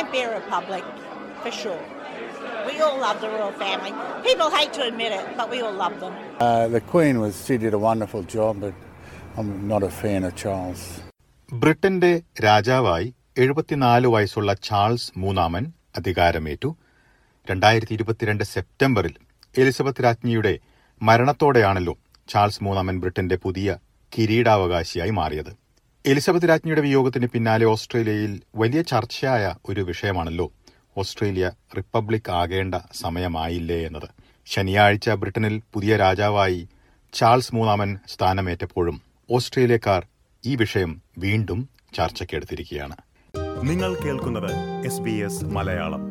won't be a republic, for sure. We all love the royal family. People hate to admit it, but we all love them. Uh, the Queen was, she did a wonderful job, but I'm not a fan of Charles. ബ്രിട്ടന്റെ രാജാവായി എഴുപത്തിനാല് വയസ്സുള്ള Charles മൂന്നാമൻ അധികാരമേറ്റു രണ്ടായിരത്തി ഇരുപത്തിരണ്ട് സെപ്റ്റംബറിൽ Elizabeth രാജ്ഞിയുടെ മരണത്തോടെയാണല്ലോ ചാൾസ് മൂന്നാമൻ ബ്രിട്ടന്റെ പുതിയ കിരീടാവകാശിയായി മാറിയത് എലിസബത്ത് രാജ്ഞിയുടെ വിയോഗത്തിന് പിന്നാലെ ഓസ്ട്രേലിയയിൽ വലിയ ചർച്ചയായ ഒരു വിഷയമാണല്ലോ. ഓസ്ട്രേലിയ റിപ്പബ്ലിക് ആകേണ്ട സമയമായില്ലേ എന്നത്. ശനിയാഴ്ച ബ്രിട്ടനിൽ പുതിയ രാജാവായി ചാൾസ് മൂന്നാമൻ സ്ഥാനമേറ്റപ്പോഴും ഓസ്ട്രേലിയക്കാർ ഈ വിഷയം വീണ്ടും ചർച്ചയ്ക്കെടുത്തിരിക്കുകയാണ് നിങ്ങൾ കേൾക്കുന്നത് മലയാളം.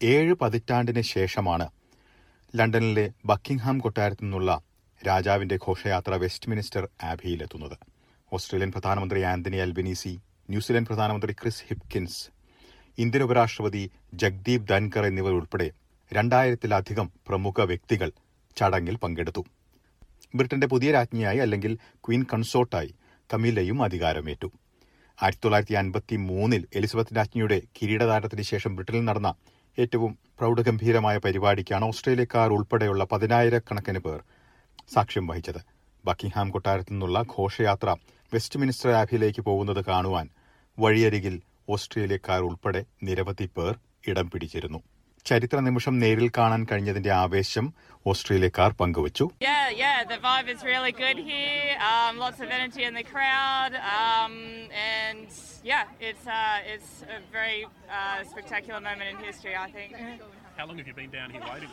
ഏഴ് പതിറ്റാണ്ടിന് ശേഷമാണ് ലണ്ടനിലെ ബക്കിംഗ്ഹാം കൊട്ടാരത്തു നിന്നുള്ള രാജാവിന്റെ ഘോഷയാത്ര വെസ്റ്റ് മിനിസ്റ്റർ ആബിയിലെത്തുന്നത് ഓസ്ട്രേലിയൻ പ്രധാനമന്ത്രി ആന്റണി അൽബനീസി ന്യൂസിലൻഡ് പ്രധാനമന്ത്രി ക്രിസ് ഹിപ്കിൻസ് ഇന്ത്യൻ ഉപരാഷ്ട്രപതി ജഗ്ദീപ് ധൻകർ എന്നിവർ ഉൾപ്പെടെ രണ്ടായിരത്തിലധികം പ്രമുഖ വ്യക്തികൾ ചടങ്ങിൽ പങ്കെടുത്തു. ബ്രിട്ടന്റെ പുതിയ രാജ്ഞിയായി അല്ലെങ്കിൽ ക്വീൻ കൺസോർട്ടായി കമീലയും അധികാരമേറ്റു. ആയിരത്തി തൊള്ളായിരത്തി അൻപത്തി മൂന്നിൽ എലിസബത്ത് രാജ്ഞിയുടെ കിരീടധാരണത്തിന് ശേഷം ബ്രിട്ടനിൽ നടന്ന ഏറ്റവും പ്രൗഢഗംഭീരമായ പരിപാടിക്കാണ് ഓസ്ട്രേലിയക്കാർ ഉൾപ്പെടെയുള്ള പതിനായിരക്കണക്കിന് പേർ സാക്ഷ്യം വഹിച്ചത്. ബക്കിംഗ്ഹാം കൊട്ടാരത്തു നിന്നുള്ള ഘോഷയാത്ര വെസ്റ്റ് മിനിസ്റ്റർ ആബിയിലേക്ക് പോകുന്നത് കാണുവാൻ വഴിയരികിൽ ഓസ്ട്രേലിയക്കാർ ഉൾപ്പെടെ നിരവധി പേർ ഇടം പിടിച്ചിരുന്നു. ചരിത്ര നിമിഷം നേരിൽ കാണാൻ കഴിഞ്ഞതിന്റെ ആവേശം ഓസ്ട്രേലിയക്കാർ പങ്കുവച്ചു Yeah, yeah, the vibe is really good here. Um, lots of energy in the crowd, um, and yeah, it's uh, it's a very uh, spectacular moment in history. I think. How long have you been down here waiting?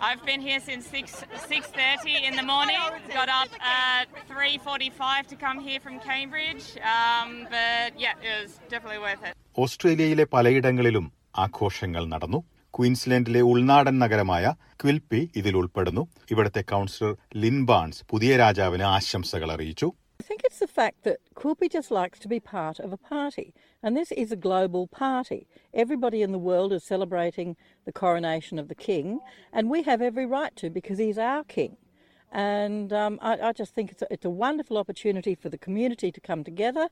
I've been here since six six thirty in the morning. Got up at three forty five to come here from Cambridge, um, but yeah, it was definitely worth it. ഓസ്ട്രേലിയയിലെ പലയിടങ്ങളിലും ആഘോഷങ്ങൾ നടന്നു ക്വീൻസ്ലാൻഡിലെ ഉൾനാടൻ നഗരമായ Quilpie ഇതിൽ ഉൾപ്പെടുന്നു ഇവിടുത്തെ councillor Lin Barnes പുതിയ രാജാവിന് ആശംസകൾ അറിയിച്ചു I think it's the fact that Quilpie just likes to be part of a party, and this is a global party. Everybody in the world is celebrating the coronation of the king, and we have every right to because he's our king. And um, I, I just think it's a, it's a wonderful opportunity for the community to come together,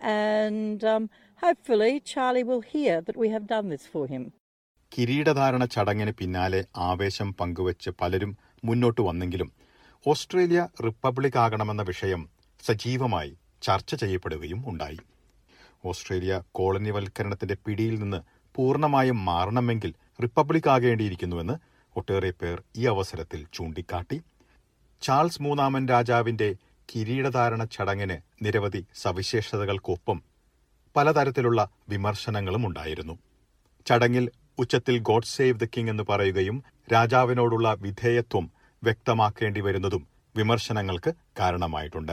and um, hopefully Charlie will hear that we have done this for him. കിരീടധാരണ ചടങ്ങിന് പിന്നാലെ ആവേശം പങ്കുവച്ച് പലരും മുന്നോട്ട് വന്നെങ്കിലും Australia republic ആകണമെന്ന വിഷയം സജീവമായി ചർച്ച ചെയ്യപ്പെടുകയും ഉണ്ടായി. ഓസ്ട്രേലിയ കോളനിവൽക്കരണത്തിന്റെ പിടിയിൽ നിന്ന് പൂർണമായും മാറണമെങ്കിൽ റിപ്പബ്ലിക് ആകേണ്ടിയിരിക്കുന്നുവെന്ന് ഒട്ടേറെ പേർ ഈ അവസരത്തിൽ ചൂണ്ടിക്കാട്ടി. ചാൾസ് മൂന്നാമൻ രാജാവിന്റെ കിരീടധാരണ ചടങ്ങിന് നിരവധി സവിശേഷതകൾക്കൊപ്പം പലതരത്തിലുള്ള വിമർശനങ്ങളും ഉണ്ടായിരുന്നു. ചടങ്ങിൽ ഉച്ചത്തിൽ ഗോഡ് സേവ് ദ കിങ് എന്ന് പറയുകയും രാജാവിനോടുള്ള വിധേയത്വം വ്യക്തമാക്കേണ്ടി വരുന്നതും വിമർശനങ്ങൾക്ക് കാരണമായിട്ടുണ്ട്.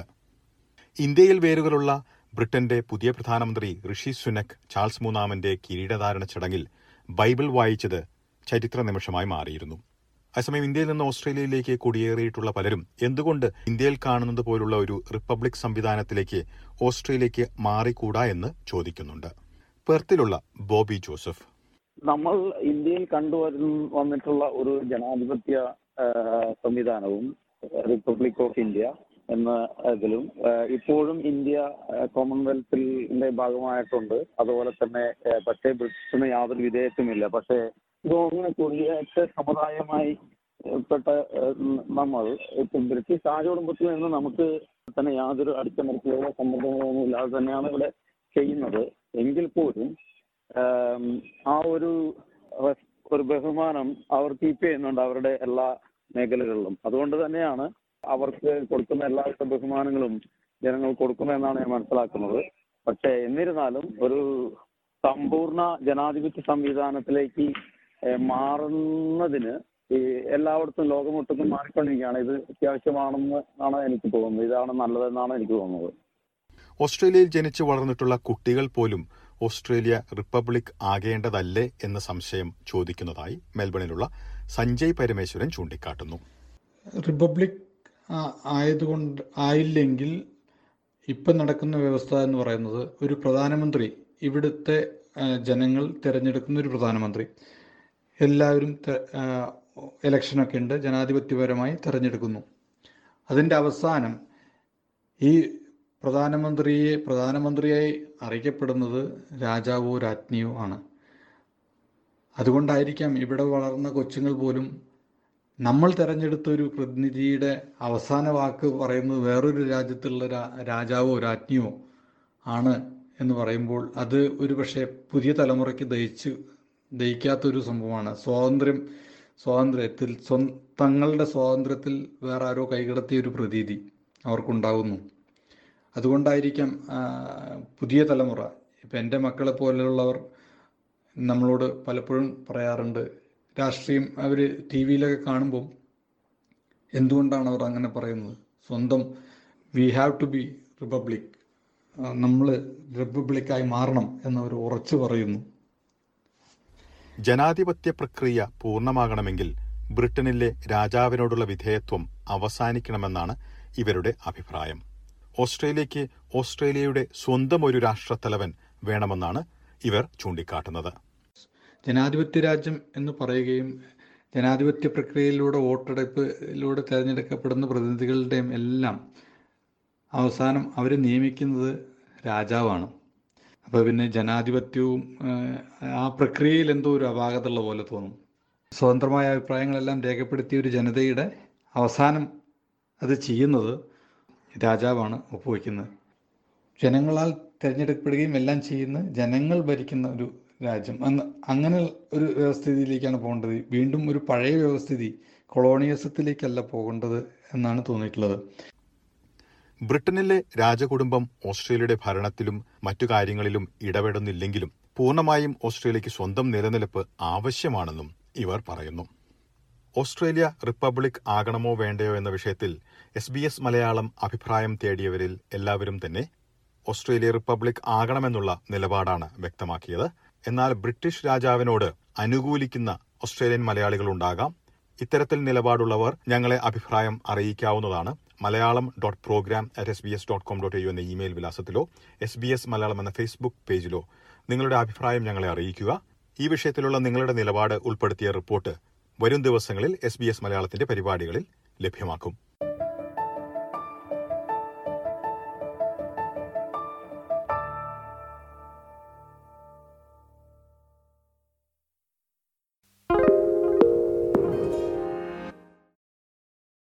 ഇന്ത്യയിൽ വേരുകളുള്ള ബ്രിട്ടന്റെ പുതിയ പ്രധാനമന്ത്രി ഋഷി സുനക് ചാൾസ് മൂന്നാമന്റെ കിരീടധാരണ ചടങ്ങിൽ ബൈബിൾ വായിച്ചത് ചരിത്ര നിമിഷമായി മാറിയിരുന്നു. അതേസമയം ഇന്ത്യയിൽ നിന്ന് ഓസ്ട്രേലിയയിലേക്ക് കുടിയേറിയിട്ടുള്ള പലരും എന്തുകൊണ്ട് ഇന്ത്യയിൽ കാണുന്നത് പോലുള്ള ഒരു റിപ്പബ്ലിക് സംവിധാനത്തിലേക്ക് ഓസ്ട്രേലിയയ്ക്ക് മാറിക്കൂടാ എന്ന് ചോദിക്കുന്നുണ്ട്. പെർത്തിലുള്ള ബോബി ജോസഫ്. നമ്മൾ ഇന്ത്യയിൽ കണ്ടുവരുന്ന വന്നിട്ടുള്ള ഒരു ജനാധിപത്യ സംവിധാനവും റിപ്പബ്ലിക് ഓഫ് ഇന്ത്യ എന്ന ഇതിലും ഇപ്പോഴും ഇന്ത്യ കോമൺവെൽത്തിന്റെ ഭാഗമായിട്ടുണ്ട്. അതുപോലെ തന്നെ പക്ഷേ ബ്രിട്ടീഷിന് യാതൊരു വിധേയത്വമില്ല. പക്ഷേ ഇതൊന്ന് കുടിയേറ്റ സമുദായമായി പെട്ട നമ്മൾ ഇപ്പം ബ്രിട്ടീഷ് രാജകുടുംബത്തിൽ നിന്ന് നമുക്ക് തന്നെ യാതൊരു അടിച്ചമർത്തലോ സമ്മർദ്ദങ്ങളോ ഒന്നും ഇല്ലാതെ തന്നെയാണ് ഇവിടെ ചെയ്യുന്നത്. എങ്കിൽ പോലും ആം, ഒരു ഒരു ബഹുമാനം അവർ കീപ്പ് ചെയ്യുന്നുണ്ട് അവരുടെ എല്ലാ മേഖലകളിലും. അതുകൊണ്ട് തന്നെയാണ് അവർക്ക് കൊടുക്കുന്ന എല്ലാവിധ ബഹുമാനങ്ങളും ജനങ്ങൾ കൊടുക്കുന്നതെന്നാണ് ഞാൻ മനസ്സിലാക്കുന്നത്. പക്ഷേ എന്നിരുന്നാലും ഒരു സമ്പൂർണ ജനാധിപത്യ സംവിധാനത്തിലേക്ക് മാറുന്നതിന് ഈ എല്ലായിടത്തും ലോകമൊട്ടുക്കും മാറിക്കൊണ്ടിരിക്കുകയാണ്. ഇത് അത്യാവശ്യമാണെന്ന് ആണ് എനിക്ക് തോന്നുന്നത്. ഇതാണ് നല്ലതെന്നാണ് എനിക്ക് തോന്നുന്നത്. ഓസ്ട്രേലിയയിൽ ജനിച്ചു വളർന്നിട്ടുള്ള കുട്ടികൾ പോലും ഓസ്ട്രേലിയ റിപ്പബ്ലിക് ആകേണ്ടതല്ലേ എന്ന സംശയം ചോദിക്കുന്നതായി മെൽബണിലുള്ള സഞ്ജയ് പരമേശ്വരൻ ചൂണ്ടിക്കാട്ടുന്നു. റിപ്പബ്ലിക് ആയതുകൊണ്ട് ആയില്ലെങ്കിൽ ഇപ്പം നടക്കുന്ന വ്യവസ്ഥ എന്ന് പറയുന്നത് ഒരു പ്രധാനമന്ത്രി ഇവിടുത്തെ ജനങ്ങൾ തിരഞ്ഞെടുക്കുന്ന ഒരു പ്രധാനമന്ത്രി. എല്ലാവരും ഇലക്ഷനൊക്കെ ഉണ്ട് ജനാധിപത്യപരമായി തിരഞ്ഞെടുക്കുന്നു. അതിന്റെ അവസാനം ഈ പ്രധാനമന്ത്രിയെ പ്രധാനമന്ത്രിയായി അറിയിക്കപ്പെടുന്നത് രാജാവോ രാജ്ഞിയോ ആണ്. അതുകൊണ്ടായിരിക്കാം ഇവിടെ വളർന്ന കൊച്ചുങ്ങൾ പോലും നമ്മൾ തിരഞ്ഞെടുത്ത ഒരു പ്രതിനിധിയുടെ അവസാന വാക്ക് പറയുന്നത് വേറൊരു രാജ്യത്തുള്ള രാജാവോ രാജ്ഞിയോ ആണ് എന്ന് പറയുമ്പോൾ അത് ഒരു പക്ഷേ പുതിയ തലമുറയ്ക്ക് ദഹിച്ച് ദഹിക്കാത്തൊരു സംഭവമാണ്. സ്വാതന്ത്ര്യം സ്വാതന്ത്ര്യത്തിൽ സ്വ തങ്ങളുടെ സ്വാതന്ത്ര്യത്തിൽ വേറെ ആരോ കൈകടത്തിയ ഒരു പ്രതീതി അവർക്കുണ്ടാകുന്നു അതുകൊണ്ടായിരിക്കാം പുതിയ തലമുറ ഇപ്പം എന്റെ മക്കളെ പോലെയുള്ളവർ നമ്മളോട് പലപ്പോഴും പറയാറുണ്ട് രാഷ്ട്രീയം അവർ ടി വിയിലൊക്കെ കാണുമ്പോൾ എന്തുകൊണ്ടാണ് അവർ അങ്ങനെ പറയുന്നത്? സ്വന്തം we have to be republic നമ്മൾ റിപ്പബ്ലിക്കായി മാറണം എന്നവർ ഉറച്ചു പറയുന്നു. ജനാധിപത്യ പ്രക്രിയ പൂർണമാകണമെങ്കിൽ ബ്രിട്ടനിലെ രാജാവിനോടുള്ള വിധേയത്വം അവസാനിക്കണമെന്നാണ് ഇവരുടെ അഭിപ്രായം. ഓസ്ട്രേലിയയ്ക്ക് ഓസ്ട്രേലിയയുടെ സ്വന്തം ഒരു രാഷ്ട്രത്തലവൻ വേണമെന്നാണ് ഇവർ ചൂണ്ടിക്കാട്ടുന്നത്. ജനാധിപത്യ രാജ്യം എന്ന് പറയുകയും ജനാധിപത്യ പ്രക്രിയയിലൂടെ വോട്ടെടുപ്പിലൂടെ തിരഞ്ഞെടുക്കപ്പെടുന്ന പ്രതിനിധികളുടെയും എല്ലാം അവസാനം അവർ നിയമിക്കുന്നത് രാജാവാണ്. അപ്പോൾ പിന്നെ ജനാധിപത്യവും ആ പ്രക്രിയയിൽ എന്തോ ഒരു അപാകതയുള്ള പോലെ തോന്നും. സ്വതന്ത്രമായ അഭിപ്രായങ്ങളെല്ലാം രേഖപ്പെടുത്തിയ ഒരു ജനതയുടെ അവസാനം അത് ചെയ്യുന്നത് രാജാവാണ് ഒപ്പുവെക്കുന്നത്. ജനങ്ങളാൽ തിരഞ്ഞെടുക്കപ്പെടുകയും എല്ലാം ചെയ്യുന്ന ജനങ്ങൾ ഭരിക്കുന്ന ഒരു രാജ്യം. അന്ന് അങ്ങനെ ഒരു വ്യവസ്ഥിതിയിലേക്കാണ് പോകേണ്ടത്. വീണ്ടും ഒരു പഴയ വ്യവസ്ഥിതി കൊളോണിയസത്തിലേക്കല്ല പോകേണ്ടത് എന്നാണ് തോന്നിയിട്ടുള്ളത്. ബ്രിട്ടനിലെ രാജകുടുംബം ഓസ്ട്രേലിയയുടെ ഭരണത്തിലും മറ്റു കാര്യങ്ങളിലും ഇടപെടുന്നില്ലെങ്കിലും പൂർണമായും ഓസ്ട്രേലിയയ്ക്ക് സ്വന്തം നിലനിൽപ്പ് ആവശ്യമാണെന്നും ഇവർ പറയുന്നു. ഓസ്ട്രേലിയ റിപ്പബ്ലിക് ആകണമോ വേണ്ടയോ എന്ന വിഷയത്തിൽ എസ് ബി എസ് മലയാളം അഭിപ്രായം തേടിയവരിൽ എല്ലാവരും തന്നെ ഓസ്ട്രേലിയ റിപ്പബ്ലിക് ആകണമെന്നുള്ള നിലപാടാണ് വ്യക്തമാക്കിയത്. എന്നാൽ ബ്രിട്ടീഷ് രാജാവിനോട് അനുകൂലിക്കുന്ന ഓസ്ട്രേലിയൻ മലയാളികൾ മലയാളികളുണ്ടാകാം ഇത്തരത്തിൽ നിലപാടുള്ളവർ ഞങ്ങളെ അഭിപ്രായം അറിയിക്കാവുന്നതാണ്. Malayalam dot program at S B S dot com dot U എന്ന ഇമെയിൽ വിലാസത്തിലോ എസ് ബി എസ് മലയാളം എന്ന ഫേസ്ബുക്ക് പേജിലോ നിങ്ങളുടെ അഭിപ്രായം ഞങ്ങളെ അറിയിക്കുക. ഈ വിഷയത്തിലുള്ള നിങ്ങളുടെ നിലപാട് ഉൾപ്പെടുത്തിയ റിപ്പോർട്ട് വരും ദിവസങ്ങളിൽ എസ് ബി എസ് മലയാളത്തിന്റെ പരിപാടികളിൽ ലഭ്യമാക്കും.